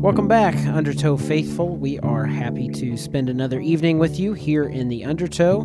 Welcome back, Undertow faithful. We are happy to spend another evening with you here in the Undertow.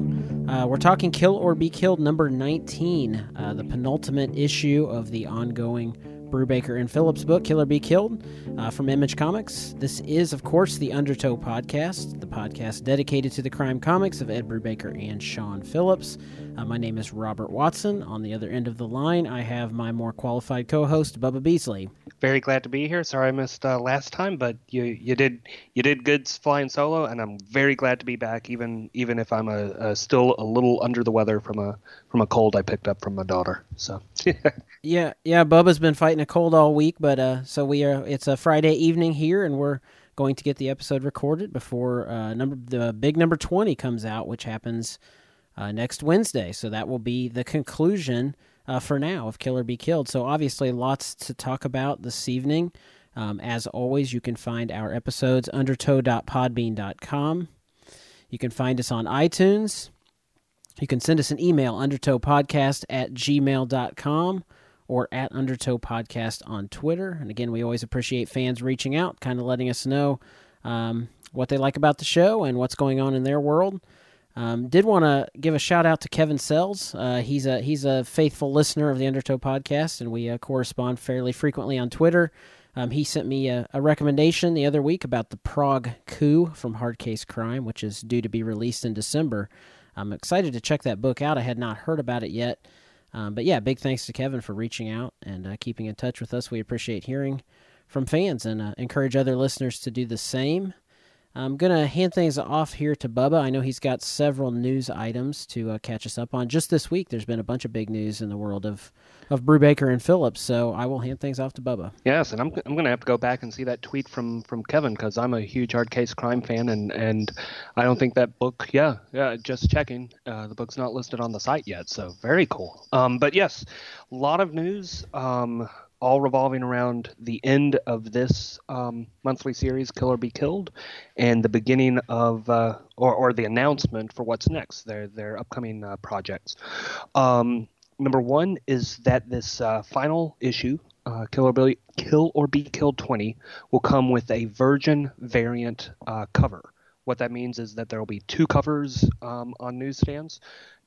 Uh, we're talking Kill or Be Killed number 19, uh, the penultimate issue of the ongoing Brubaker and Phillips book, Kill or Be Killed, uh, from Image Comics. This is, of course, the Undertow podcast, the podcast dedicated to the crime comics of Ed Brubaker and Sean Phillips. Uh, my name is Robert Watson. On the other end of the line, I have my more qualified co-host, Bubba Beasley. Very glad to be here. Sorry I missed uh, last time, but you you did you did good flying solo, and I'm very glad to be back. Even even if I'm a, a still a little under the weather from a from a cold I picked up from my daughter. So yeah, yeah. Bubba's been fighting a cold all week, but uh, so we are. It's a Friday evening here, and we're going to get the episode recorded before uh, number the big number twenty comes out, which happens uh, next Wednesday. So that will be the conclusion uh, for now of Kill or Be Killed. So obviously, lots to talk about this evening. Um, as always, you can find our episodes undertow.podbean.com. You can find us on iTunes. You can send us an email, undertowpodcast at gmail.com or at Undertow Podcast on Twitter. And again, we always appreciate fans reaching out, kind of letting us know um, what they like about the show and what's going on in their world. Um, did want to give a shout out to Kevin Sells. Uh, he's a he's a faithful listener of the Undertow podcast, and we uh, correspond fairly frequently on Twitter. Um, he sent me a, a, recommendation the other week about the Prague Coup from Hard Case Crime, which is due to be released in December. I'm excited to check that book out. I had not heard about it yet. Um, but yeah, big thanks to Kevin for reaching out and uh, keeping in touch with us. We appreciate hearing from fans and uh, encourage other listeners to do the same. I'm going to hand things off here to Bubba. I know he's got several news items to uh, catch us up on. Just this week, there's been a bunch of big news in the world of, of Brubaker and Phillips, so I will hand things off to Bubba. Yes, and I'm, I'm going to have to go back and see that tweet from, from Kevin because I'm a huge hard case crime fan, and, and I don't think that book, yeah, yeah just checking, uh, the book's not listed on the site yet, so very cool. Um, but yes, a lot of news. Um, all revolving around the end of this um, monthly series, Kill or Be Killed, and the beginning of, uh, or, or the announcement for what's next, their, their upcoming uh, projects. Um, number one is that this uh, final issue, uh, Kill, or Be, Kill or Be Killed 20, will come with a Virgin variant uh, cover. What that means is that there will be two covers um, on newsstands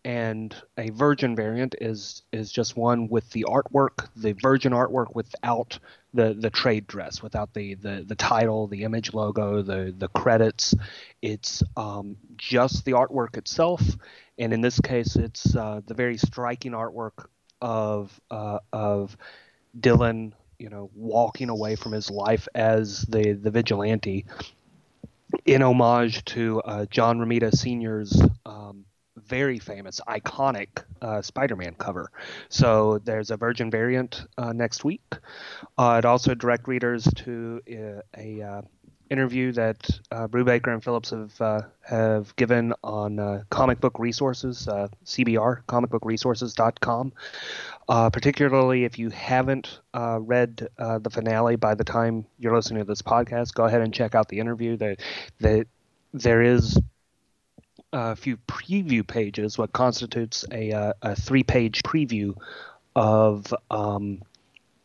and a virgin variant is is just one with the artwork, the virgin artwork without the the trade dress, without the the, the title, the image logo, the the credits. It's um, just the artwork itself, and in this case, it's uh, the very striking artwork of uh, of Dylan, you know, walking away from his life as the the vigilante, in homage to uh, John Romita Sr.'s. Um, very famous, iconic uh, Spider-Man cover. So there's a Virgin variant uh, next week. Uh, it also direct readers to uh, a, a uh, interview that uh, Brubaker and Phillips have uh, have given on comic book resources, CBR, comicbookresources.com. Particularly if you haven't read the finale by the time you're listening to this podcast, go ahead and check out the interview. That that there is a few preview pages, what constitutes a, uh, a three page preview of um,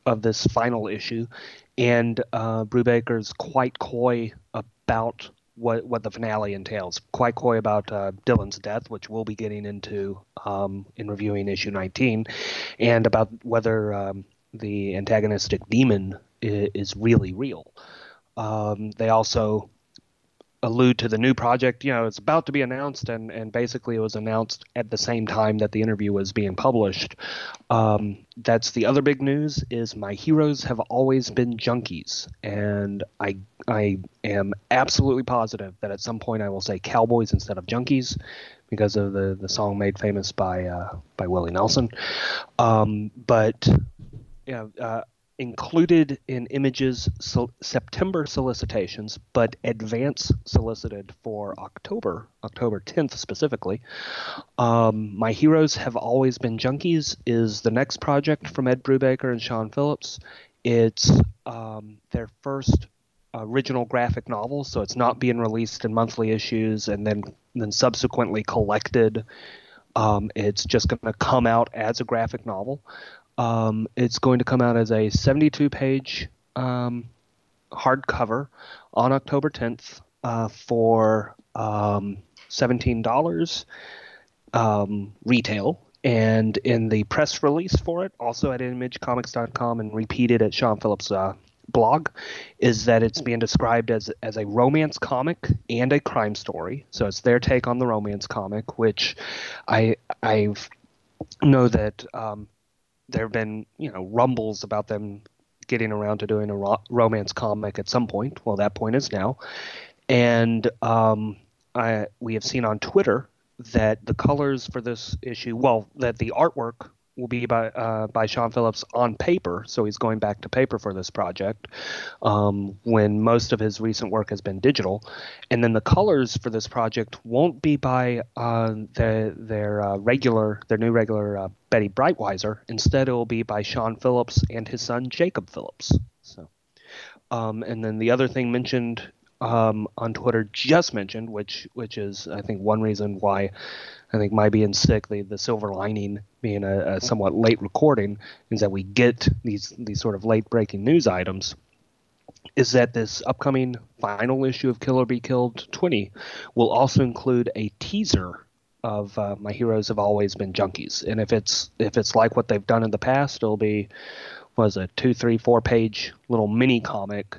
of this final issue, and uh, Brubaker's quite coy about what what the finale entails. Quite coy about uh, Dylan's death, which we'll be getting into um, in reviewing issue 19, and about whether um, the antagonistic demon is, is really real. Um, they also allude to the new project. You know, it's about to be announced, and and basically it was announced at the same time that the interview was being published. Um, that's the other big news. Is my heroes have always been junkies, and I I am absolutely positive that at some point I will say cowboys instead of junkies. Because of the, the song made famous by uh, by Willie Nelson, um, but yeah, uh, included in Image's September solicitations, but advance solicited for October, October 10th specifically. Um, My Heroes Have Always Been Junkies is the next project from Ed Brubaker and Sean Phillips. It's um, their first original graphic novel, so it's not being released in monthly issues and then then subsequently collected. Um, it's just going to come out as a graphic novel. Um, it's going to come out as a 72 page um, hardcover on October 10th uh, for um, $17 um, retail. And in the press release for it, also at imagecomics.com and repeated at Sean Phillips' uh, blog, is that it's being described as, as a romance comic and a crime story. So it's their take on the romance comic, which I I've know that um, there have been you know rumbles about them getting around to doing a ro- romance comic at some point. Well, that point is now, and um, I, we have seen on Twitter that the colors for this issue, well, that the artwork will be by uh, by Sean Phillips on paper, so he's going back to paper for this project. Um, when most of his recent work has been digital, and then the colors for this project won't be by uh, the, their uh, regular, their new regular uh, Bettie Breitweiser. Instead, it will be by Sean Phillips and his son Jacob Phillips. So, um, and then the other thing mentioned um, on Twitter just mentioned, which which is I think one reason why I think my being sick, the the silver lining being a, a somewhat late recording, is that we get these these sort of late breaking news items. Is that this upcoming final issue of Kill or Be Killed 20 will also include a teaser of uh, My Heroes Have Always Been Junkies, and if it's if it's like what they've done in the past, it'll be was a two, three, four page little mini comic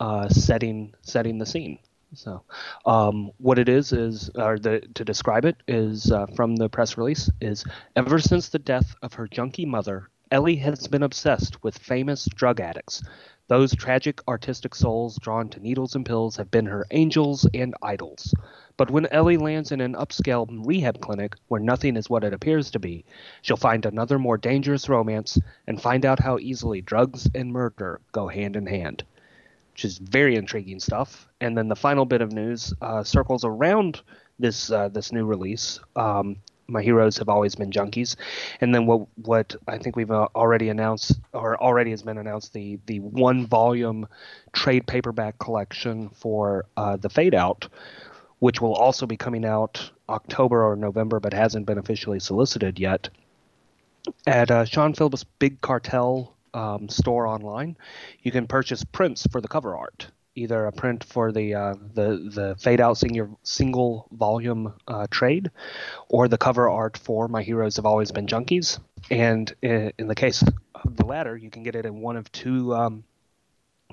uh, setting setting the scene. So, um, what it is is, or the, to describe it is uh, from the press release is ever since the death of her junkie mother, Ellie has been obsessed with famous drug addicts. Those tragic artistic souls drawn to needles and pills have been her angels and idols. But when Ellie lands in an upscale rehab clinic where nothing is what it appears to be, she'll find another more dangerous romance and find out how easily drugs and murder go hand in hand which is very intriguing stuff. And then the final bit of news uh, circles around this uh, this new release. Um, my heroes have always been junkies, and then what what I think we've uh, already announced or already has been announced the the one volume trade paperback collection for uh, the Fade Out, which will also be coming out October or November, but hasn't been officially solicited yet. At uh, Sean Phillips Big Cartel um, store online, you can purchase prints for the cover art. Either a print for the uh, the the fade out single single volume uh, trade, or the cover art for My Heroes Have Always Been Junkies. And in, in the case of the latter, you can get it in one of two um,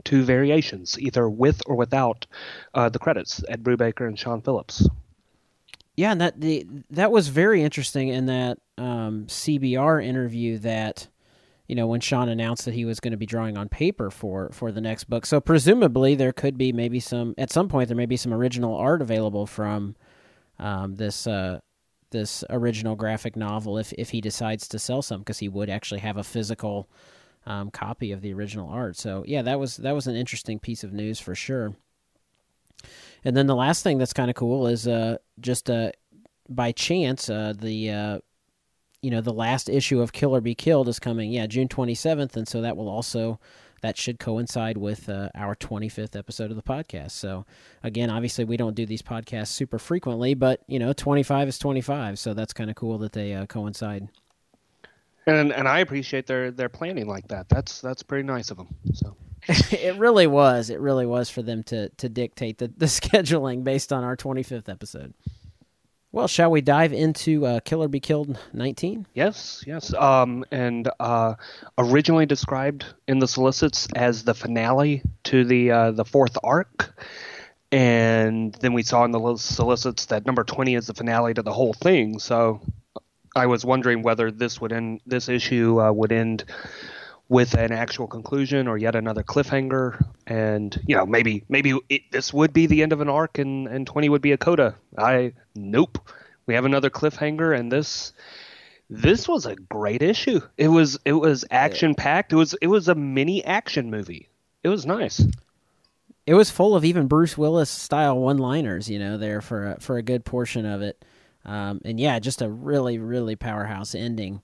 two variations, either with or without uh, the credits: Ed Brubaker and Sean Phillips. Yeah, and that the that was very interesting in that um, CBR interview that you know when Sean announced that he was going to be drawing on paper for for the next book. So presumably there could be maybe some at some point there may be some original art available from um, this uh, this original graphic novel if if he decides to sell some because he would actually have a physical um, copy of the original art. So yeah, that was that was an interesting piece of news for sure. And then the last thing that's kind of cool is uh, just uh, by chance uh, the uh, you know the last issue of Kill or Be Killed is coming, yeah, June 27th, and so that will also that should coincide with uh, our 25th episode of the podcast. So again, obviously we don't do these podcasts super frequently, but you know, 25 is 25, so that's kind of cool that they uh, coincide. And and I appreciate their their planning like that. That's that's pretty nice of them. So. it really was. It really was for them to to dictate the, the scheduling based on our 25th episode. Well, shall we dive into uh, Kill or Be Killed 19? Yes, yes. Um, and uh, originally described in the solicits as the finale to the uh, the fourth arc, and then we saw in the solicits that number 20 is the finale to the whole thing. So I was wondering whether this would end this issue uh, would end with an actual conclusion or yet another cliffhanger. And you know maybe maybe it, this would be the end of an arc and and 20 would be a coda. I nope. We have another cliffhanger and this this was a great issue. It was it was action packed it was it was a mini action movie. It was nice. It was full of even bruce willis style one liners you know there for a, for a good portion of it. Um, and yeah just a really really powerhouse ending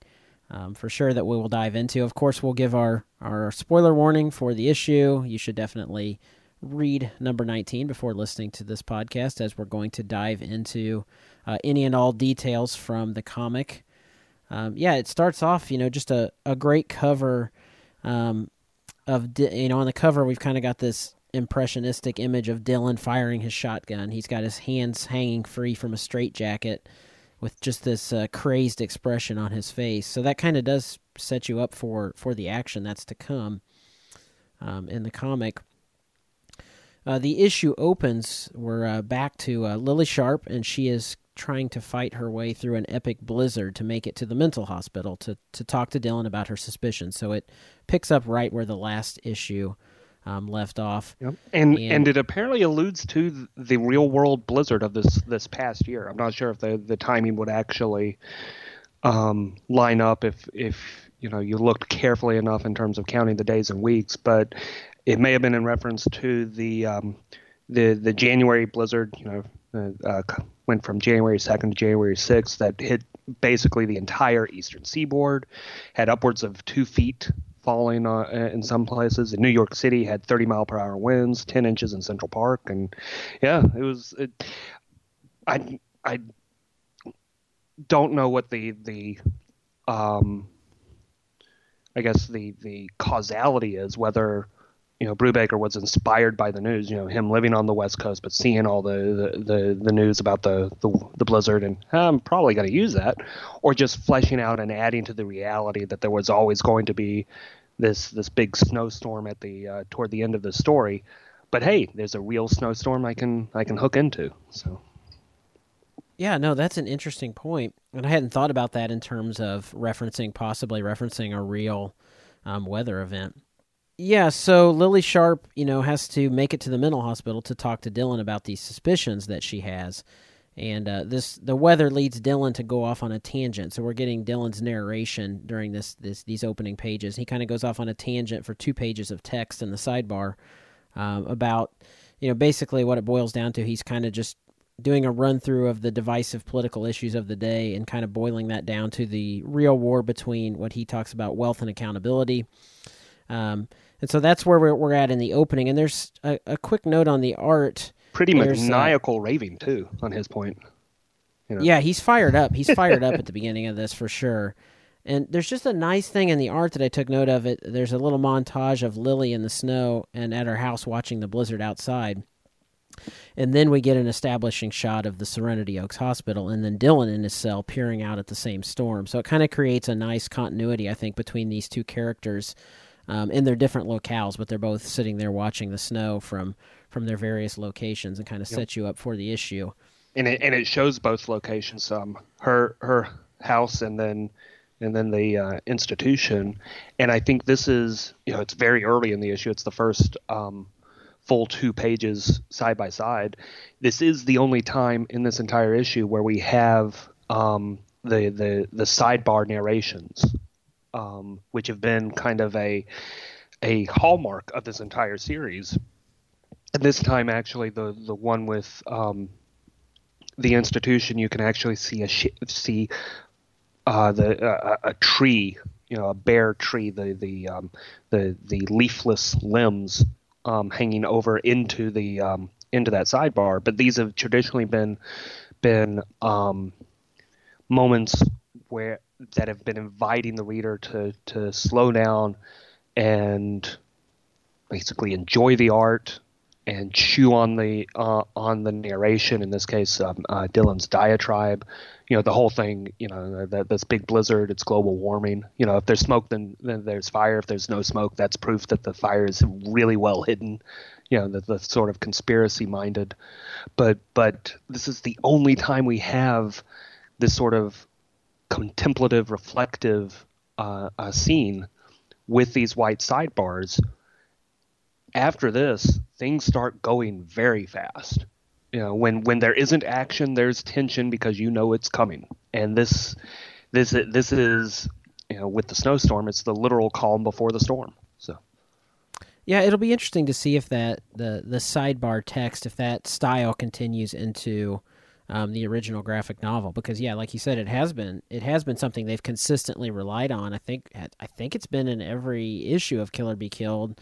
um, for sure that we will dive into. Of course, we'll give our, our spoiler warning for the issue. You should definitely read number 19 before listening to this podcast, as we're going to dive into uh, any and all details from the comic. Um, yeah, it starts off, you know, just a, a great cover um, of, you know, on the cover, we've kind of got this impressionistic image of Dylan firing his shotgun. He's got his hands hanging free from a straitjacket with just this uh, crazed expression on his face. So that kind of does set you up for for the action that's to come um, in the comic. Uh, the issue opens. We're uh, back to uh, Lily Sharp, and she is trying to fight her way through an epic blizzard to make it to the mental hospital to to talk to Dylan about her suspicions. So it picks up right where the last issue um, left off. Yep. And, and, and it apparently alludes to the real world blizzard of this this past year. I'm not sure if the the timing would actually um, line up if if you know you looked carefully enough in terms of counting the days and weeks, but it may have been in reference to the um, the the January blizzard. You know, uh, uh went from January 2nd to January 6th that hit basically the entire eastern seaboard, had upwards of two feet falling uh, in some places. In New York City, had 30 mile per hour winds, 10 inches in Central Park, and yeah, it was. It, I I don't know what the the um I guess the the causality is whether you know Brubaker was inspired by the news. You know him living on the West Coast, but seeing all the the, the, the news about the, the, the blizzard, and I'm probably going to use that, or just fleshing out and adding to the reality that there was always going to be this this big snowstorm at the uh, toward the end of the story. But hey, there's a real snowstorm I can I can hook into. So. Yeah, no, that's an interesting point, and I hadn't thought about that in terms of referencing possibly referencing a real um, weather event. Yeah, so Lily Sharp, you know, has to make it to the mental hospital to talk to Dylan about these suspicions that she has. And uh, this the weather leads Dylan to go off on a tangent. So we're getting Dylan's narration during this, this these opening pages. He kind of goes off on a tangent for two pages of text in the sidebar um, about, you know, basically what it boils down to. He's kind of just doing a run through of the divisive political issues of the day and kind of boiling that down to the real war between what he talks about wealth and accountability um, and so that's where we're, we're at in the opening. And there's a, a quick note on the art. Pretty uh, maniacal uh, raving too on his point. You know? Yeah, he's fired up. He's fired up at the beginning of this for sure. And there's just a nice thing in the art that I took note of. It there's a little montage of Lily in the snow and at her house watching the blizzard outside. And then we get an establishing shot of the Serenity Oaks Hospital, and then Dylan in his cell peering out at the same storm. So it kind of creates a nice continuity, I think, between these two characters um, in their different locales, but they're both sitting there watching the snow from from their various locations and kind of yep. set you up for the issue. And it and it shows both locations. Um, her her house and then and then the uh, institution. And I think this is you know it's very early in the issue. It's the first um, full two pages side by side. This is the only time in this entire issue where we have um, the the the sidebar narrations um, which have been kind of a a hallmark of this entire series. And this time, actually, the the one with um, the institution, you can actually see a see uh, the uh, a tree, you know, a bare tree, the the um, the the leafless limbs um, hanging over into the um, into that sidebar. But these have traditionally been been um, moments where that have been inviting the reader to to slow down and basically enjoy the art and chew on the uh, on the narration. In this case, um, uh, Dylan's diatribe. You know, the whole thing. You know, that this big blizzard. It's global warming. You know, if there's smoke, then then there's fire. If there's no smoke, that's proof that the fire is really well hidden. You know, the, the sort of conspiracy minded. But but this is the only time we have this sort of contemplative, reflective uh, uh, scene with these white sidebars. After this, things start going very fast. You know, when when there isn't action, there's tension because you know it's coming. And this this this is you know with the snowstorm, it's the literal calm before the storm. So. Yeah, it'll be interesting to see if that the the sidebar text, if that style continues into um, the original graphic novel because yeah like you said it has been it has been something they've consistently relied on. I think i think it's been in every issue of Kill or Be Killed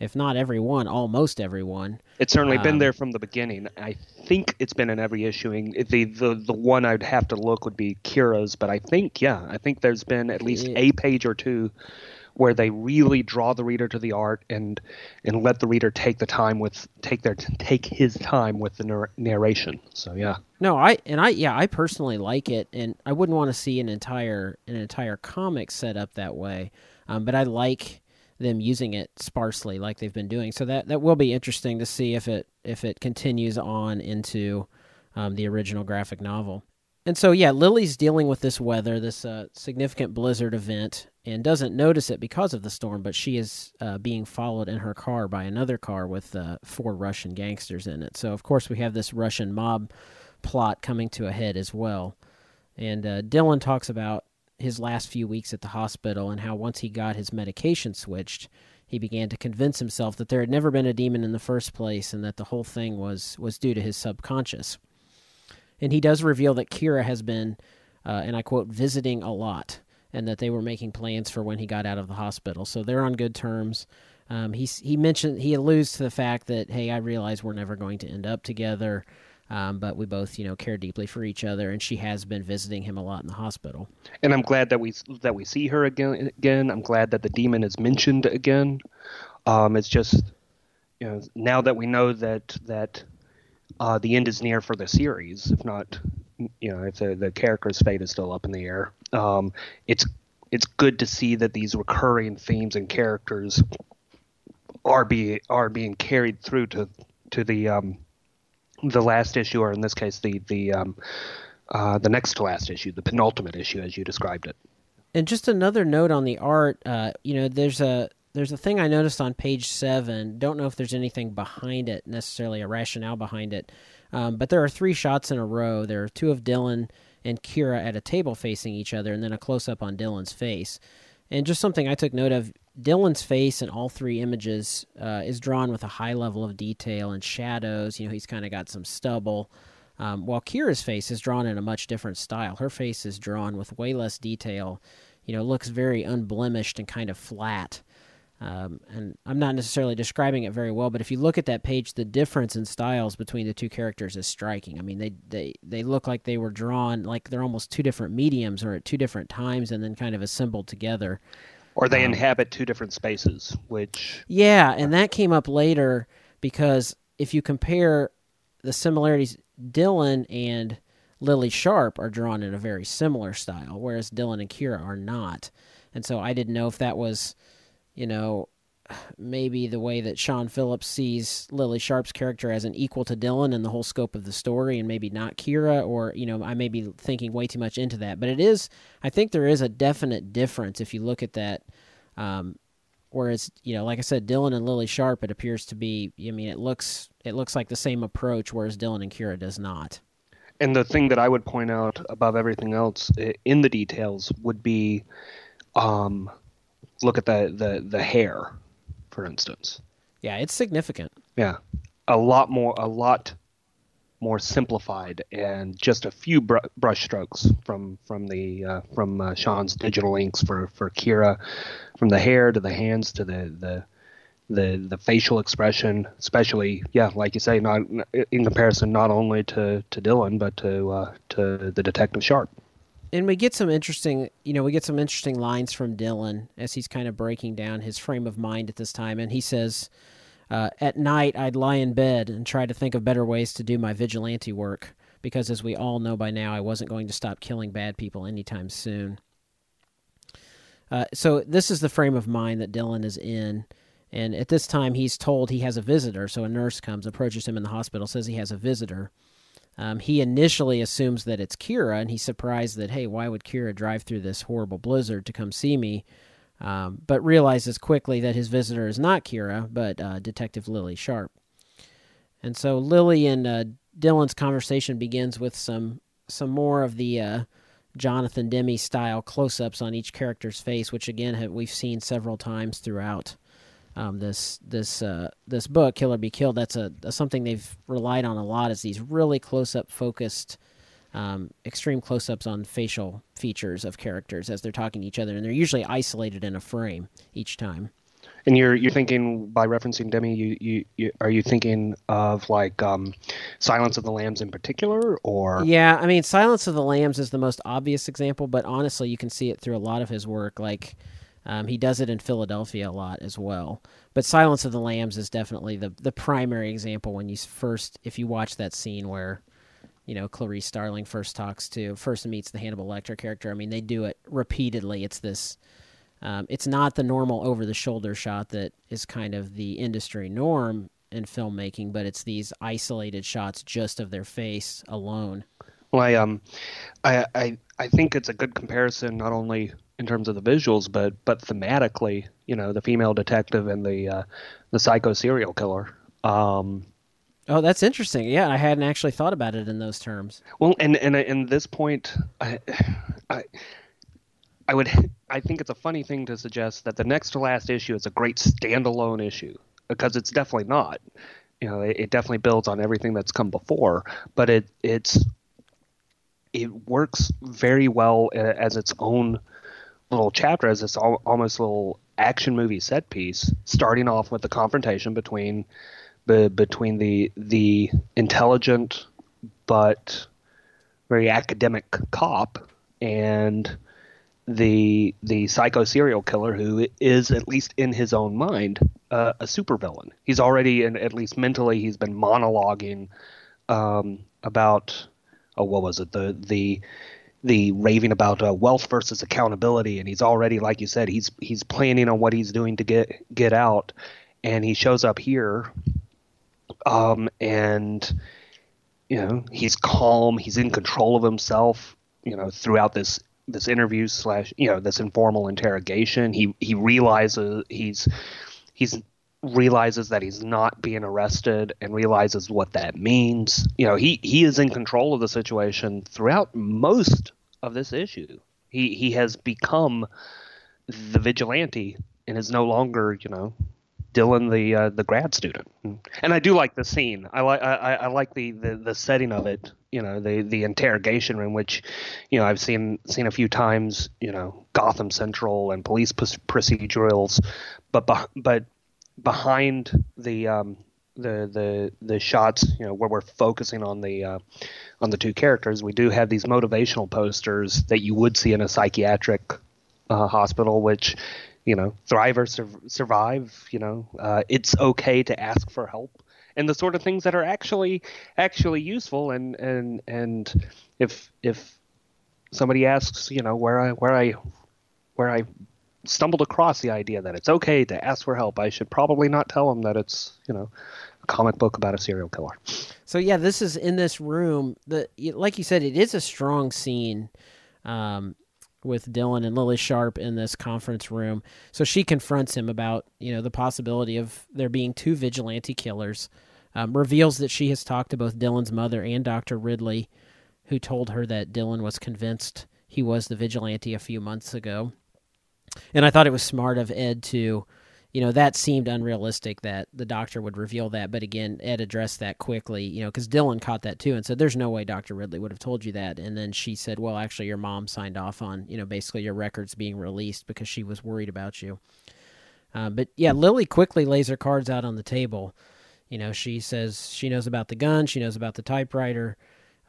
if not every one almost every one. It's certainly um, been there from the beginning. I think it's been in every issuing the, the the one i'd have to look would be kira's but i think yeah i think there's been at least it, a page or two where they really draw the reader to the art and and let the reader take the time with take their take his time with the narration. So yeah. No, I and I yeah I personally like it, and I wouldn't want to see an entire an entire comic set up that way, um, but I like them using it sparsely like they've been doing. So that that will be interesting to see if it if it continues on into um, the original graphic novel. And so, yeah, Lily's dealing with this weather, this uh, significant blizzard event, and doesn't notice it because of the storm, but she is uh, being followed in her car by another car with uh, four Russian gangsters in it. So, of course, we have this Russian mob plot coming to a head as well. And uh, Dylan talks about his last few weeks at the hospital and how once he got his medication switched, he began to convince himself that there had never been a demon in the first place and that the whole thing was, was due to his subconscious. And he does reveal that Kira has been, uh, and I quote, visiting a lot, and that they were making plans for when he got out of the hospital. So they're on good terms. Um, he he mentioned he alludes to the fact that hey, I realize we're never going to end up together, um, but we both you know care deeply for each other, and she has been visiting him a lot in the hospital. And I'm glad that we that we see her again. Again, I'm glad that the demon is mentioned again. Um, it's just you know now that we know that that uh, the end is near for the series. If not, you know, if the, the character's fate is still up in the air, um, it's it's good to see that these recurring themes and characters are be are being carried through to to the um, the last issue, or in this case, the the um, uh, the next to last issue, the penultimate issue, as you described it. And just another note on the art, uh, you know, there's a there's a thing I noticed on page seven. Don't know if there's anything behind it necessarily, a rationale behind it. Um, but there are three shots in a row. There are two of Dylan and Kira at a table facing each other, and then a close up on Dylan's face. And just something I took note of Dylan's face in all three images uh, is drawn with a high level of detail and shadows. You know, he's kind of got some stubble. Um, while Kira's face is drawn in a much different style. Her face is drawn with way less detail. You know, looks very unblemished and kind of flat. Um, and I'm not necessarily describing it very well, but if you look at that page, the difference in styles between the two characters is striking. I mean, they they they look like they were drawn like they're almost two different mediums or at two different times, and then kind of assembled together. Or they um, inhabit two different spaces, which yeah, and that came up later because if you compare the similarities, Dylan and Lily Sharp are drawn in a very similar style, whereas Dylan and Kira are not. And so I didn't know if that was you know, maybe the way that Sean Phillips sees Lily Sharp's character as an equal to Dylan in the whole scope of the story, and maybe not Kira, or you know, I may be thinking way too much into that. But it is, I think there is a definite difference if you look at that. Um, whereas, you know, like I said, Dylan and Lily Sharp, it appears to be. I mean, it looks it looks like the same approach, whereas Dylan and Kira does not. And the thing that I would point out above everything else in the details would be. Um, look at the the the hair, for instance. Yeah, it's significant. Yeah, a lot more, a lot more simplified, and just a few br- brush strokes from from the uh, from uh, Sean's digital inks for for Kira, from the hair to the hands to the the the the facial expression, especially yeah, like you say, not in comparison not only to to Dylan but to uh, to the detective Sharp and we get some interesting, you know, we get some interesting lines from Dylan as he's kind of breaking down his frame of mind at this time, and he says, uh, "At night, I'd lie in bed and try to think of better ways to do my vigilante work, because as we all know by now, I wasn't going to stop killing bad people anytime soon." Uh, so this is the frame of mind that Dylan is in. And at this time, he's told he has a visitor. So a nurse comes, approaches him in the hospital, says he has a visitor. Um, he initially assumes that it's Kira, and he's surprised that, hey, why would Kira drive through this horrible blizzard to come see me? Um, but realizes quickly that his visitor is not Kira, but uh, Detective Lily Sharp. And so Lily and uh, Dylan's conversation begins with some some more of the uh, Jonathan Demme style close-ups on each character's face, which again have, we've seen several times throughout um, this this uh, this book, Kill or Be Killed. That's a, a, something they've relied on a lot. Is these really close up focused, um, extreme close ups on facial features of characters as they're talking to each other, and they're usually isolated in a frame each time. And you're you're thinking by referencing Demme, you, you, you are you thinking of like um, Silence of the Lambs in particular, or yeah, I mean Silence of the Lambs is the most obvious example, but honestly, you can see it through a lot of his work. Like Um, he does it in Philadelphia a lot as well. But Silence of the Lambs is definitely the the primary example when you first, if you watch that scene where, you know, Clarice Starling first talks to, first meets the Hannibal Lecter character. I mean, they do it repeatedly. It's this, um, it's not the normal over the shoulder shot that is kind of the industry norm in filmmaking, but it's these isolated shots just of their face alone. Well, I um, I I I think it's a good comparison not only in terms of the visuals, but but thematically, you know, the female detective and the uh, the psycho serial killer. Um, oh, that's interesting. Yeah, I hadn't actually thought about it in those terms. Well, and and in this point, I, I I would I think it's a funny thing to suggest that the next to last issue is a great standalone issue because it's definitely not. You know, it, it definitely builds on everything that's come before, but it it's it works very well as its own little chapter as this almost little action movie set piece, starting off with the confrontation between the between the the intelligent but very academic cop and the the psycho serial killer who is at least in his own mind uh, a supervillain. He's already and at least mentally he's been monologuing um, about oh what was it the the the raving about uh, wealth versus accountability, and he's already, like you said, he's he's planning on what he's doing to get get out, and he shows up here, um, and you know he's calm, he's in control of himself, you know, throughout this this interview slash you know this informal interrogation. He he realizes he's he's realizes that he's not being arrested and realizes what that means. You know, he he is in control of the situation throughout most of this issue. He he has become the vigilante and is no longer, you know, Dylan the uh, the grad student. And I do like the scene. I like I, I like the, the the setting of it. You know, the the interrogation room, which, you know, I've seen seen a few times. You know, Gotham Central and police procedurals, but but behind the um, the the the shots, you know, where we're focusing on the uh, on the two characters, we do have these motivational posters that you would see in a psychiatric uh, hospital, which you know, thrive or sur- survive. You know, uh, it's okay to ask for help, and the sort of things that are actually actually useful. And and and if if somebody asks, you know, where I where I where I stumbled across the idea that it's okay to ask for help, I should probably not tell them that it's you know a comic book about a serial killer. So yeah, this is in this room. The like you said, it is a strong scene. Um, with Dylan and Lily Sharp in this conference room. So she confronts him about, you know, the possibility of there being two vigilante killers. Um, reveals that she has talked to both Dylan's mother and Dr. Ridley, who told her that Dylan was convinced he was the vigilante a few months ago and I thought it was smart of Ed to, you know, that seemed unrealistic that the doctor would reveal that. But again, Ed addressed that quickly, you know, because Dylan caught that too and said, "There's no way Doctor Ridley would have told you that." And then she said, "Well, actually, your mom signed off on, you know, basically your records being released because she was worried about you." Uh, but yeah, Lily quickly lays her cards out on the table. You know, she says she knows about the gun, she knows about the typewriter,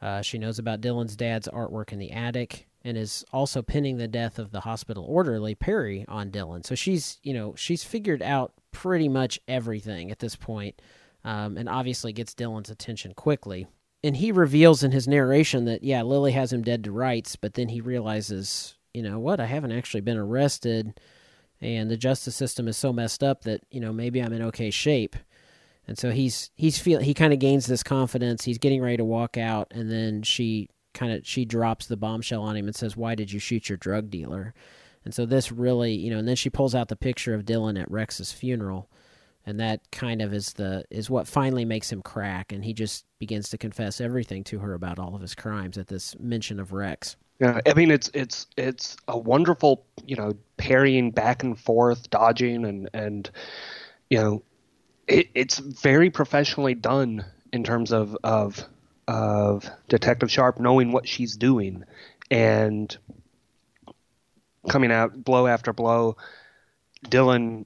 uh, she knows about Dylan's dad's artwork in the attic and is also pinning the death of the hospital orderly Perry on Dylan. So she's, you know, she's figured out pretty much everything at this point, um, and obviously gets Dylan's attention quickly. And he reveals in his narration that yeah, Lily has him dead to rights, but then he realizes, you know what, I haven't actually been arrested, and the justice system is so messed up that you know maybe I'm in okay shape. And so he's he's feel he kind of gains this confidence. He's getting ready to walk out, and then she kind of she drops the bombshell on him and says, "Why did you shoot your drug dealer?" And so this really, you know, and then she pulls out the picture of Dylan at Rex's funeral, and that kind of is the is what finally makes him crack, and he just begins to confess everything to her about all of his crimes at this mention of Rex. Yeah, I mean it's it's it's a wonderful, you know, parrying back and forth, dodging, and and you know, it, it's very professionally done in terms of of of Detective Sharp knowing what she's doing and coming out blow after blow. Dylan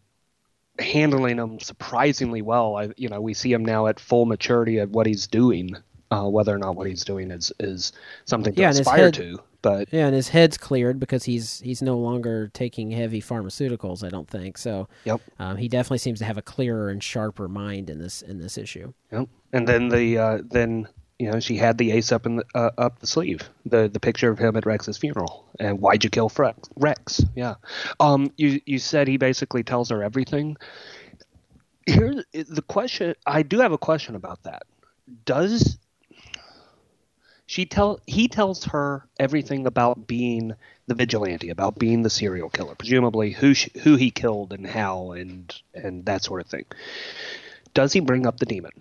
handling them surprisingly well. I, you know, we see him now at full maturity at what he's doing, uh, whether or not what he's doing is is something to Yeah, and his aspire head- to. But Yeah, and his head's cleared because he's he's no longer taking heavy pharmaceuticals. I don't think so. Yep. Um, he definitely seems to have a clearer and sharper mind in this in this issue. Yep. And then the uh, then you know she had the ace up in the uh, up the sleeve, the the picture of him at Rex's funeral, and why'd you kill? Rex? Yeah. Um. You you said he basically tells her everything. Here the question. I do have a question about that. Does she tell he tells her everything about being the vigilante, about being the serial killer, presumably who sh who he killed and how and and that sort of thing. Does he bring up the demon?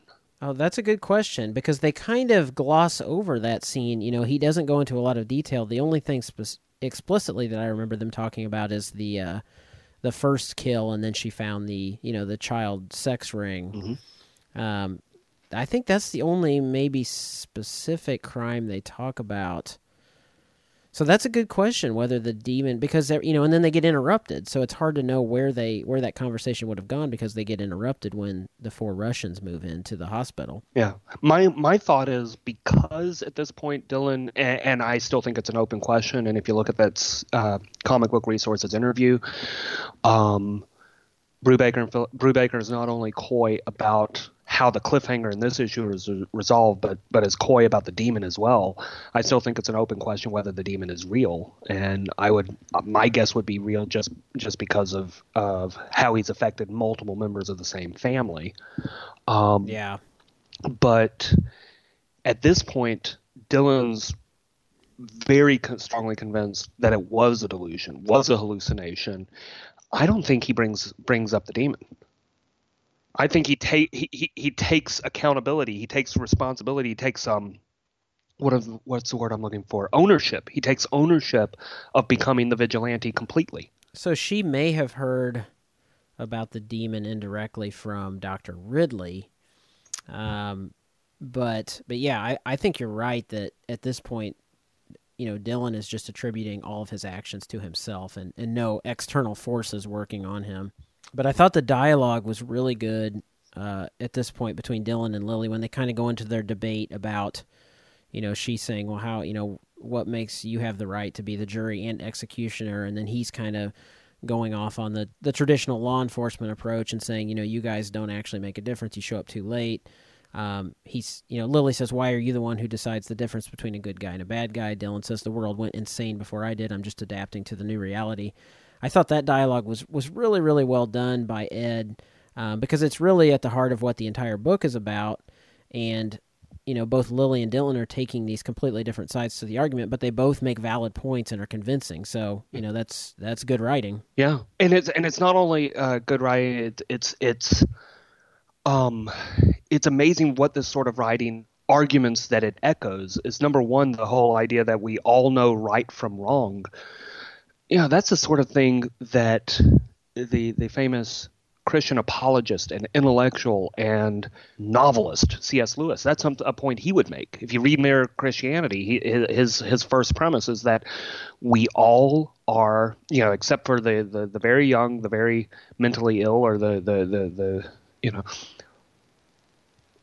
Oh, that's a good question because they kind of gloss over that scene. You know, he doesn't go into a lot of detail. The only thing explicitly that I remember them talking about is the uh, the first kill, and then she found the you know the child sex ring. Um, I think that's the only maybe specific crime they talk about. So that's a good question whether the demon because they're you know and then they get interrupted so it's hard to know where they where that conversation would have gone because they get interrupted when the four Russians move into the hospital. Yeah, my my thought is because at this point, Dylan, and, and I still think it's an open question. And if you look at that uh, comic book resources interview, um, Brubaker and Phil, Brubaker is not only coy about how the cliffhanger in this issue is resolved, but but is coy about the demon as well. I still think it's an open question whether the demon is real, and I would my guess would be real just just because of of how he's affected multiple members of the same family. Um, Yeah. but at this point, Dylan's very con- strongly convinced that it was a delusion, was a hallucination. I don't think he brings brings up the demon. I think he take he, he, he takes accountability, he takes responsibility, he takes um what is, what's the word I'm looking for? Ownership. He takes ownership of becoming the vigilante completely. So she may have heard about the demon indirectly from Dr. Ridley. Um, but but yeah, I, I think you're right that at this point, you know, Dylan is just attributing all of his actions to himself and, and no external forces working on him. But I thought the dialogue was really good uh, at this point between Dylan and Lily when they kind of go into their debate about, you know, she's saying, well, how, you know, what makes you have the right to be the jury and executioner? And then he's kind of going off on the, the traditional law enforcement approach and saying, you know, you guys don't actually make a difference. You show up too late. Um, he's, you know, Lily says, why are you the one who decides the difference between a good guy and a bad guy? Dylan says, the world went insane before I did. I'm just adapting to the new reality. I thought that dialogue was, was really, really well done by Ed um, because it's really at the heart of what the entire book is about. And, you know, both Lily and Dylan are taking these completely different sides to the argument, but they both make valid points and are convincing. So, you know, that's that's good writing. Yeah, and it's and it's not only uh, good writing. It, it's it's um, it's amazing what this sort of writing arguments that it echoes is number one the whole idea that we all know right from wrong. Know, that's the sort of thing that the the famous Christian apologist and intellectual and novelist C.S. Lewis. That's some, a point he would make. If you read Mere Christianity, he, his his first premise is that we all are, you know, except for the, the, the very young, the very mentally ill, or the the the, the you know,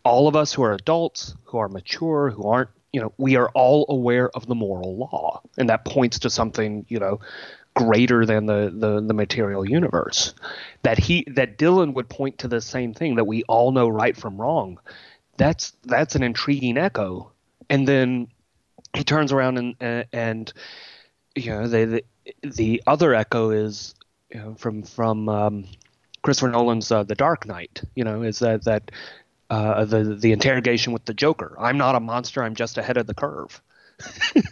all of us who are adults, who are mature, who aren't, you know, we are all aware of the moral law, and that points to something, you know, greater than the, the, the material universe. That he that Dylan would point to the same thing that we all know right from wrong. That's that's an intriguing echo. And then he turns around and and, and you know the, the the other echo is you know, from from um, Christopher Nolan's uh, The Dark Knight. You know is that that uh, the the interrogation with the Joker. I'm not a monster. I'm just ahead of the curve.